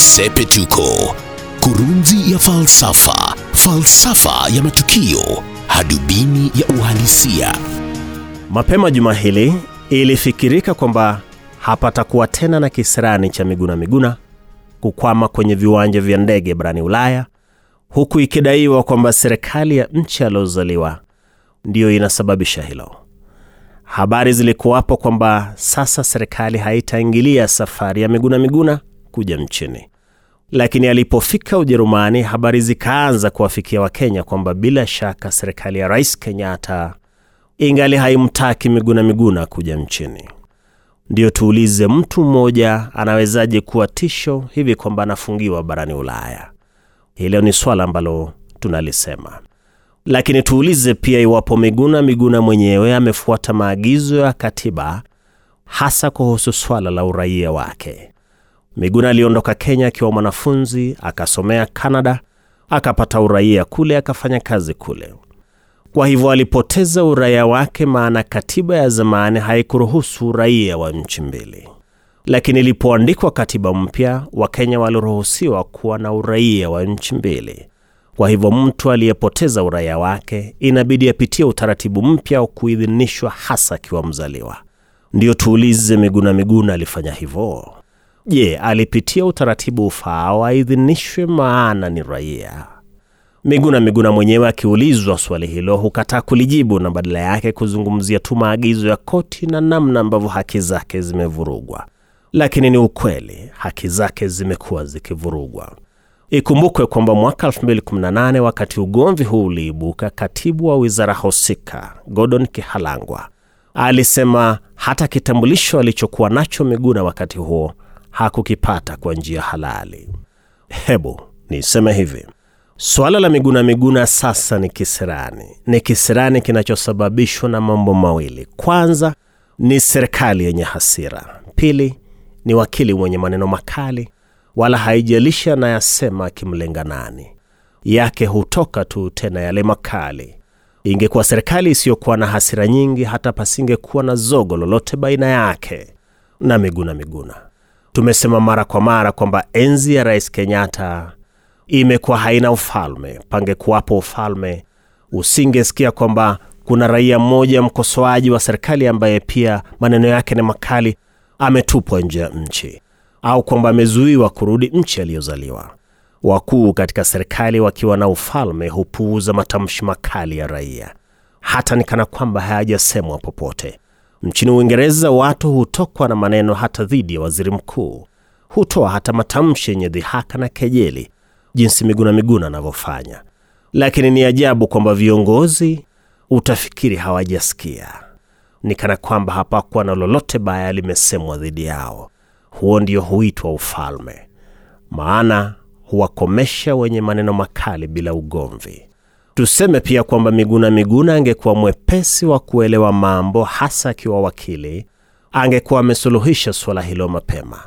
Sepetuko, kurunzi ya falsafa, falsafa ya matukio, hadubini ya uhalisia. Mapema juma hili ilifikirika kwamba hapatakuwa tena na kisirani cha Miguna Miguna kukwama kwenye viwanja vya ndege barani Ulaya, huku ikidaiwa kwamba serikali ya nchi aliyozaliwa ndiyo inasababisha hilo. Habari zilikuwapo kwamba sasa serikali haitaingilia safari ya Miguna Miguna kuja nchini, lakini alipofika Ujerumani, habari zikaanza kuwafikia Wakenya kwamba bila shaka serikali ya Rais Kenyatta ingali haimtaki Miguna Miguna kuja nchini. Ndiyo tuulize, mtu mmoja anawezaje kuwa tisho hivi kwamba anafungiwa barani Ulaya? Hilo ni swala ambalo tunalisema, lakini tuulize pia iwapo Miguna Miguna mwenyewe amefuata maagizo ya katiba, hasa kuhusu swala la uraia wake. Miguna aliondoka Kenya akiwa mwanafunzi, akasomea Canada, akapata uraia kule, akafanya kazi kule. Kwa hivyo alipoteza uraia wake, maana katiba ya zamani haikuruhusu uraia wa nchi mbili. Lakini ilipoandikwa katiba mpya, Wakenya waliruhusiwa kuwa na uraia wa nchi mbili. Kwa hivyo mtu aliyepoteza uraia wake inabidi apitie utaratibu mpya wa kuidhinishwa, hasa akiwa mzaliwa. Ndiyo tuulize, Miguna Miguna alifanya hivyo? Je, alipitia utaratibu ufaao aidhinishwe maana ni raia? Miguna Miguna mwenyewe akiulizwa swali hilo hukataa kulijibu na badala yake kuzungumzia tu maagizo ya koti na namna ambavyo haki zake zimevurugwa. Lakini ni ukweli, haki zake zimekuwa zikivurugwa. Ikumbukwe kwamba mwaka 2018 wakati ugomvi huu uliibuka, katibu wa wizara husika Gordon Kihalangwa alisema hata kitambulisho alichokuwa nacho Miguna wakati huo hakukipata kwa njia halali. Hebu niseme hivi, Swala la Miguna Miguna sasa ni kisirani. Ni kisirani kinachosababishwa na mambo mawili. Kwanza ni serikali yenye hasira, pili ni wakili mwenye maneno makali, wala haijalishi anayasema akimlenga nani, yake hutoka tu tena yale makali. Ingekuwa serikali isiyokuwa na hasira nyingi, hata pasingekuwa na zogo lolote baina yake na Miguna Miguna. Tumesema mara kwa mara kwamba enzi ya Rais Kenyatta imekuwa haina ufalme. Pangekuwapo ufalme, usingesikia kwamba kuna raia mmoja mkosoaji wa serikali ambaye pia maneno yake ni makali ametupwa nje ya nchi, au kwamba amezuiwa kurudi nchi aliyozaliwa. Wakuu katika serikali wakiwa na ufalme hupuuza matamshi makali ya raia, hata nikana kwamba hayajasemwa popote. Nchini Uingereza watu hutokwa na maneno hata dhidi ya waziri mkuu, hutoa hata matamshi yenye dhihaka na kejeli jinsi Miguna Miguna anavyofanya. Lakini ni ajabu kwamba viongozi utafikiri hawajasikia, ni kana kwamba hapakuwa na lolote baya limesemwa dhidi yao. Huo ndio huitwa ufalme, maana huwakomesha wenye maneno makali bila ugomvi. Tuseme pia kwamba Miguna Miguna angekuwa mwepesi wa kuelewa mambo, hasa akiwa wakili, angekuwa amesuluhisha suala hilo mapema,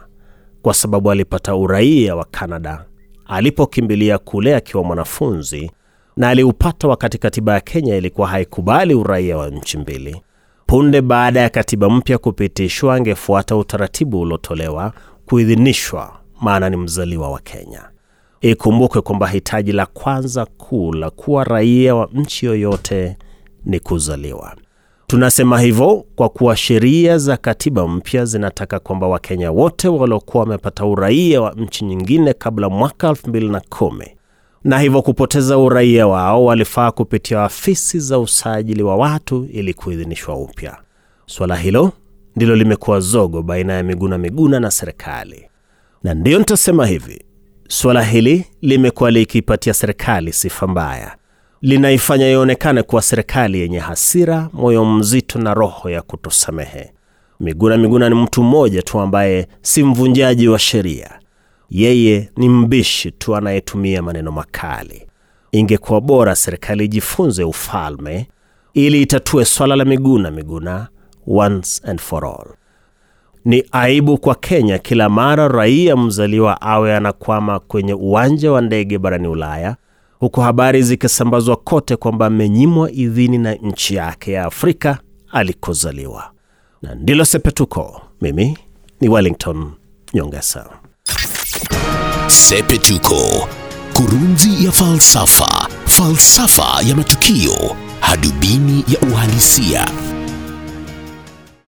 kwa sababu alipata uraia wa Kanada alipokimbilia kule akiwa mwanafunzi na aliupata wakati katiba ya Kenya ilikuwa haikubali uraia wa nchi mbili. Punde baada ya katiba mpya kupitishwa, angefuata utaratibu uliotolewa kuidhinishwa, maana ni mzaliwa wa Kenya. Ikumbukwe kwamba hitaji la kwanza kuu la kuwa raia wa nchi yoyote ni kuzaliwa. Tunasema hivyo kwa kuwa sheria za katiba mpya zinataka kwamba Wakenya wote waliokuwa wamepata uraia wa nchi nyingine kabla mwaka 2010 na hivyo kupoteza uraia wao walifaa kupitia afisi za usajili wa watu ili kuidhinishwa upya. Swala hilo ndilo limekuwa zogo baina ya Miguna Miguna na serikali, na ndiyo nitasema hivi, swala hili limekuwa likiipatia serikali sifa mbaya linaifanya ionekane kuwa serikali yenye hasira, moyo mzito na roho ya kutosamehe. Miguna Miguna ni mtu mmoja tu ambaye si mvunjaji wa sheria, yeye ni mbishi tu anayetumia maneno makali. Ingekuwa bora serikali ijifunze ufalme ili itatue swala la Miguna Miguna once and for all. Ni aibu kwa Kenya kila mara raia mzaliwa awe anakwama kwenye uwanja wa ndege barani Ulaya huku habari zikisambazwa kote kwamba amenyimwa idhini na nchi yake ya Afrika alikozaliwa. Na ndilo Sepetuko. Mimi ni Wellington Nyongesa. Sepetuko, kurunzi ya falsafa, falsafa ya matukio, hadubini ya uhalisia.